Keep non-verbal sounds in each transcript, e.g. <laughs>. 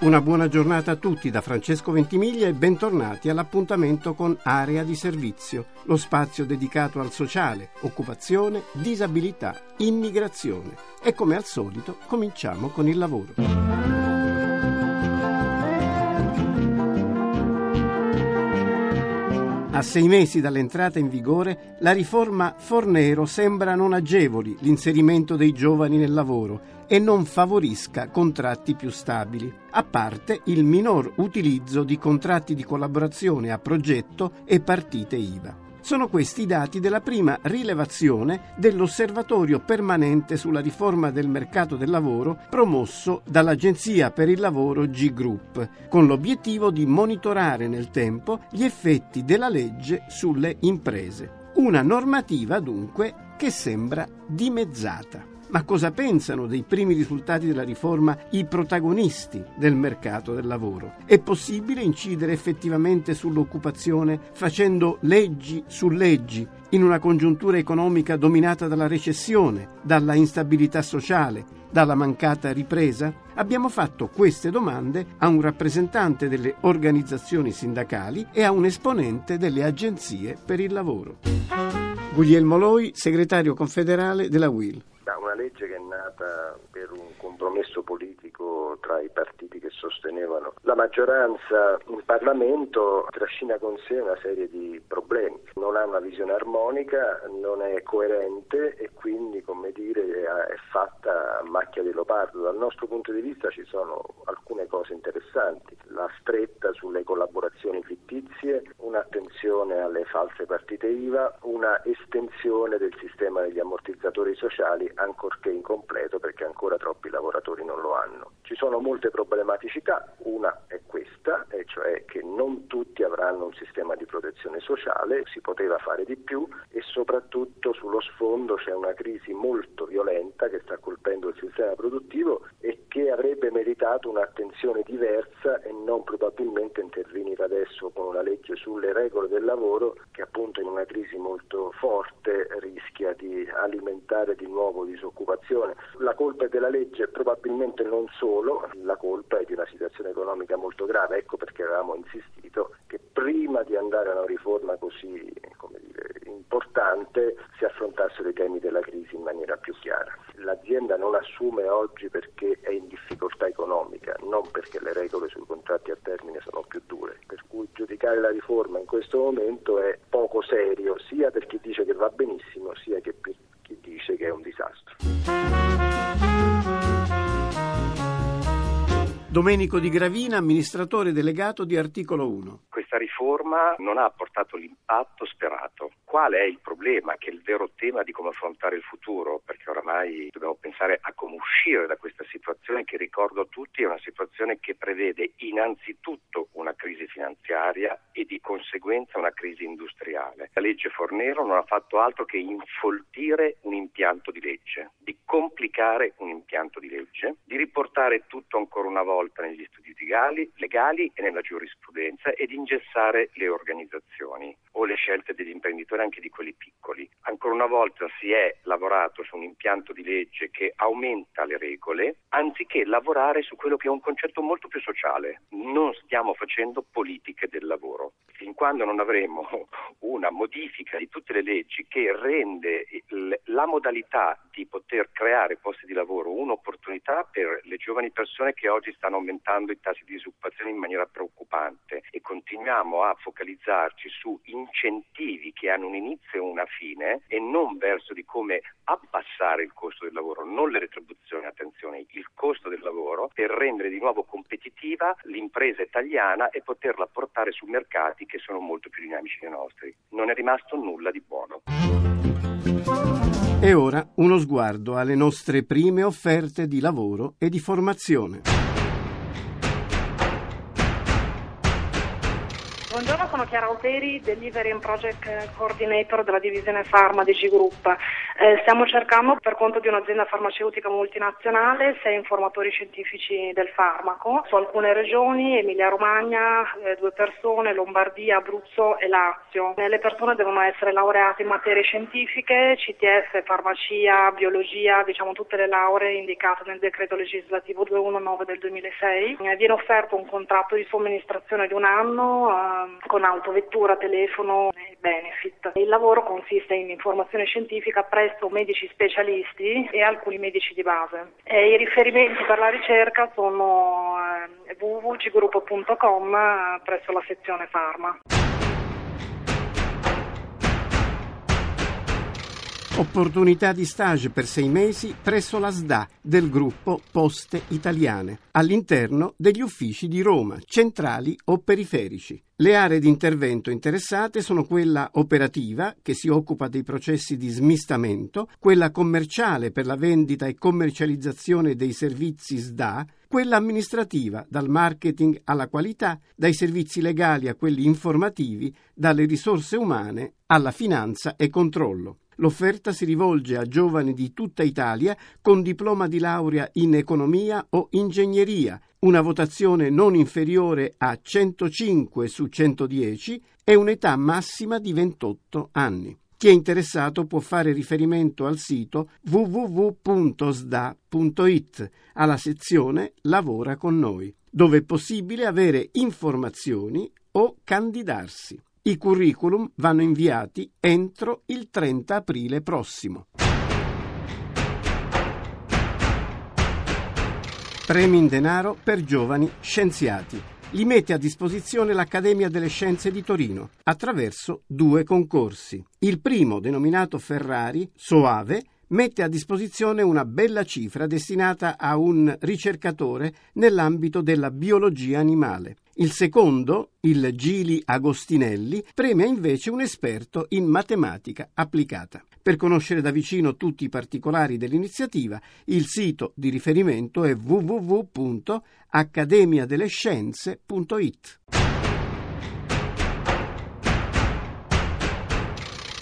Una buona giornata a tutti da Francesco Ventimiglia e bentornati all'appuntamento con Area di Servizio, lo spazio dedicato al sociale, occupazione, disabilità, immigrazione. E come al solito cominciamo con il lavoro. A sei mesi dall'entrata in vigore, la riforma Fornero sembra non agevoli l'inserimento dei giovani nel lavoro e non favorisca contratti più stabili, a parte il minor utilizzo di contratti di collaborazione a progetto e partite IVA. Sono questi i dati della prima rilevazione dell'Osservatorio permanente sulla riforma del mercato del lavoro promosso dall'Agenzia per il lavoro G Group, con l'obiettivo di monitorare nel tempo gli effetti della legge sulle imprese. Una normativa dunque che sembra dimezzata. Ma cosa pensano dei primi risultati della riforma i protagonisti del mercato del lavoro? È possibile incidere effettivamente sull'occupazione facendo leggi su leggi in una congiuntura economica dominata dalla recessione, dalla instabilità sociale, dalla mancata ripresa? Abbiamo fatto queste domande a un rappresentante delle organizzazioni sindacali e a un esponente delle agenzie per il lavoro. Guglielmo Loi, segretario confederale della WIL nata per un compromesso politico tra i partiti che sostenevano la maggioranza in Parlamento trascina con sé una serie di problemi. Non ha una visione armonica, non è coerente e quindi, come dire, è fatta a macchia di leopardo. Dal nostro punto di vista ci sono alcune cose interessanti. La stretta sulle collaborazioni fittizie, un'attenzione alle false partite IVA, una estensione del sistema degli ammortizzatori sociali ancorché incompleto perché ancora troppi lavoratori non lo hanno. Ci sono molte problematicità, una è questa, e cioè che non tutti avranno un sistema di protezione sociale, si poteva fare di più e soprattutto sullo sfondo c'è una crisi molto violenta che sta colpendo il sistema produttivo e che avrebbe meritato un'attenzione diversa e non probabilmente intervenire adesso con una legge sulle regole del lavoro che appunto in una crisi molto forte rischia di alimentare di nuovo disoccupazione. La colpa è della legge, probabilmente non solo, la colpa è di una situazione economica molto grave, ecco perché avevamo insistito che prima di andare a una riforma così dire, importante si affrontassero i temi della crisi in maniera più chiara. L'azienda non assume oggi perché è in difficoltà economica, non perché le regole sui contratti a termine sono più dure, per cui giudicare la riforma in questo momento è poco serio sia per chi dice che va benissimo sia che per chi dice che è un disastro. Domenico Di Gravina, amministratore delegato di Articolo 1. Questa riforma non ha portato l'impatto sperato. Qual è il problema? Che è il vero tema di come affrontare il futuro, perché oramai dobbiamo pensare a come uscire da questa situazione che ricordo a tutti è una situazione che prevede innanzitutto una crisi finanziaria e di conseguenza una crisi industriale. La legge Fornero non ha fatto altro che infoltire un impianto di legge, di complicare un impianto di legge, di riportare tutto ancora una volta negli studi legali, legali e nella giurisprudenza e di ingessare le organizzazioni o le scelte degli imprenditori anche di quelli piccoli. Ancora una volta si è lavorato su un impianto di legge che aumenta le regole anziché lavorare su quello che è un concetto molto più sociale. Non stiamo facendo politiche del lavoro. Fin quando non avremo <laughs> una modifica di tutte le leggi che rende la modalità di poter creare posti di lavoro un'opportunità per le giovani persone che oggi stanno aumentando i tassi di disoccupazione in maniera preoccupante e continuiamo a focalizzarci su incentivi che hanno un inizio e una fine e non verso di come abbassare il costo del lavoro, non le retribuzioni, attenzione, il costo del lavoro per rendere di nuovo competitiva l'impresa italiana e poterla portare su mercati che sono molto più dinamici dei nostri. Non è rimasto nulla di buono. E ora uno sguardo alle nostre prime offerte di lavoro e di formazione. Buongiorno, sono Chiara Alteri, Delivery and Project Coordinator della divisione Pharma di G Group. Eh, stiamo cercando per conto di un'azienda farmaceutica multinazionale sei informatori scientifici del farmaco su alcune regioni, Emilia Romagna, eh, due persone, Lombardia, Abruzzo e Lazio. Eh, le persone devono essere laureate in materie scientifiche, CTF, farmacia, biologia, diciamo tutte le lauree indicate nel decreto legislativo 219 del 2006. Eh, viene offerto un contratto di somministrazione di un anno eh, con autovettura, telefono e benefit. Il lavoro consiste in informazione scientifica presso medici specialisti e alcuni medici di base. E I riferimenti per la ricerca sono eh, www.cgruppo.com eh, presso la sezione Pharma. Opportunità di stage per sei mesi presso la SDA del gruppo Poste Italiane, all'interno degli uffici di Roma, centrali o periferici. Le aree di intervento interessate sono quella operativa, che si occupa dei processi di smistamento, quella commerciale per la vendita e commercializzazione dei servizi SDA, quella amministrativa, dal marketing alla qualità, dai servizi legali a quelli informativi, dalle risorse umane alla finanza e controllo. L'offerta si rivolge a giovani di tutta Italia con diploma di laurea in economia o ingegneria, una votazione non inferiore a 105 su 110 e un'età massima di 28 anni. Chi è interessato può fare riferimento al sito www.sda.it alla sezione Lavora con noi, dove è possibile avere informazioni o candidarsi. I curriculum vanno inviati entro il 30 aprile prossimo. Premi in denaro per giovani scienziati. Li mette a disposizione l'Accademia delle Scienze di Torino attraverso due concorsi. Il primo, denominato Ferrari, Soave, mette a disposizione una bella cifra destinata a un ricercatore nell'ambito della biologia animale. Il secondo, il Gili Agostinelli, premia invece un esperto in matematica applicata. Per conoscere da vicino tutti i particolari dell'iniziativa, il sito di riferimento è www.accademiadelescienze.it.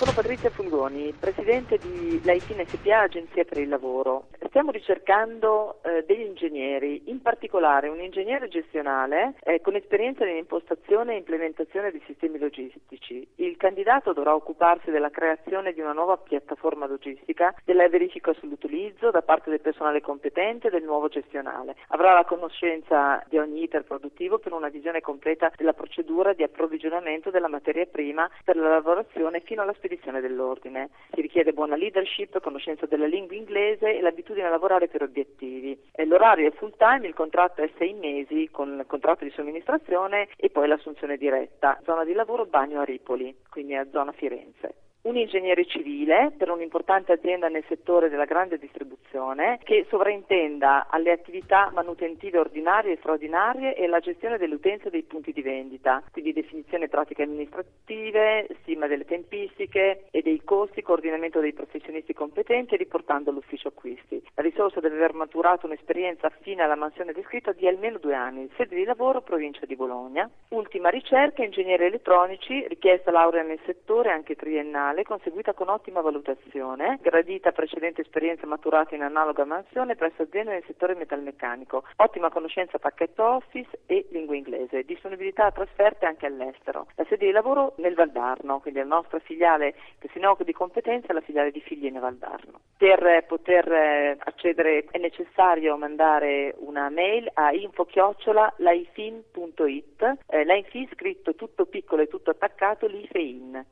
Sono Patrizia Fulgoni, presidente di Laitin SPA, Agenzia per il Lavoro. Stiamo ricercando eh, degli ingegneri, in particolare un ingegnere gestionale eh, con esperienza nell'impostazione e implementazione di sistemi logistici. Il candidato dovrà occuparsi della creazione di una nuova piattaforma logistica, della verifica sull'utilizzo da parte del personale competente del nuovo gestionale. Avrà la conoscenza di ogni iter produttivo per una visione completa della procedura di approvvigionamento della materia prima per la lavorazione fino alla spedizione dell'ordine. Si richiede buona leadership, conoscenza della lingua inglese e l'abitudine a lavorare per obiettivi. L'orario è full time, il contratto è sei mesi con il contratto di somministrazione e poi l'assunzione diretta. Zona di lavoro Bagno a Ripoli, quindi a zona Firenze un ingegnere civile per un'importante azienda nel settore della grande distribuzione che sovrintenda alle attività manutentive ordinarie e straordinarie e la gestione dell'utenza dei punti di vendita, quindi definizione pratiche amministrative, stima delle tempistiche e dei costi, coordinamento dei professionisti competenti e riportando all'ufficio acquisti. La risorsa deve aver maturato un'esperienza affine alla mansione descritta di almeno due anni, sede di lavoro provincia di Bologna. Ultima ricerca, ingegneri elettronici, richiesta laurea nel settore anche triennale professionale conseguita con ottima valutazione, gradita precedente esperienza maturata in analoga mansione presso aziende nel settore metalmeccanico, ottima conoscenza pacchetto Office e lingua inglese, disponibilità a trasferte anche all'estero. La sede di lavoro nel Valdarno, quindi la nostra filiale che si occupa di competenze è la filiale di Figli nel Valdarno. Per poter eh, accedere è necessario mandare una mail a info-laifin.it, eh, scritto tutto piccolo e tutto attaccato, l'ifein.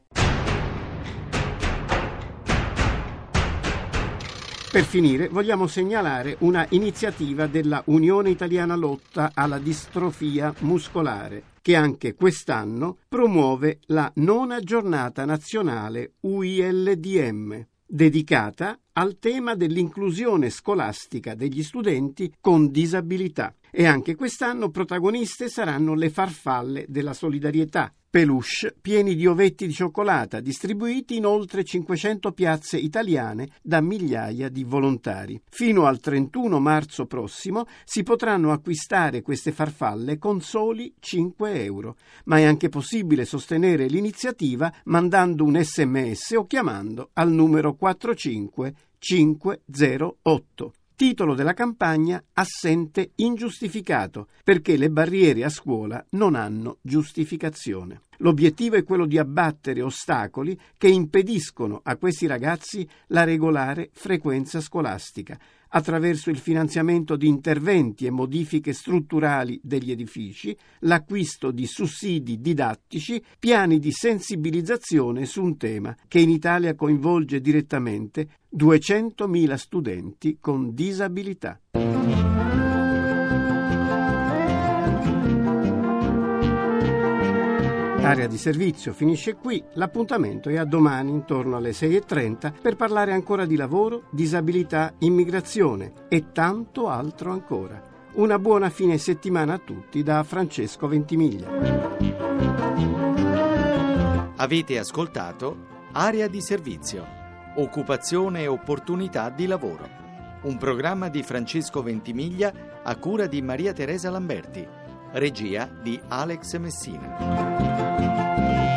Per finire, vogliamo segnalare una iniziativa della Unione Italiana Lotta alla Distrofia Muscolare, che anche quest'anno promuove la nona giornata nazionale UILDM, dedicata al tema dell'inclusione scolastica degli studenti con disabilità. E anche quest'anno protagoniste saranno le farfalle della solidarietà, peluche pieni di ovetti di cioccolata distribuiti in oltre 500 piazze italiane da migliaia di volontari. Fino al 31 marzo prossimo si potranno acquistare queste farfalle con soli 5 euro, ma è anche possibile sostenere l'iniziativa mandando un sms o chiamando al numero 45508. Titolo della campagna Assente ingiustificato, perché le barriere a scuola non hanno giustificazione. L'obiettivo è quello di abbattere ostacoli che impediscono a questi ragazzi la regolare frequenza scolastica, attraverso il finanziamento di interventi e modifiche strutturali degli edifici, l'acquisto di sussidi didattici, piani di sensibilizzazione su un tema che in Italia coinvolge direttamente 200.000 studenti con disabilità. Area di servizio finisce qui, l'appuntamento è a domani intorno alle 6.30 per parlare ancora di lavoro, disabilità, immigrazione e tanto altro ancora. Una buona fine settimana a tutti da Francesco Ventimiglia. Avete ascoltato Area di servizio, occupazione e opportunità di lavoro. Un programma di Francesco Ventimiglia a cura di Maria Teresa Lamberti, regia di Alex Messina. Thank you.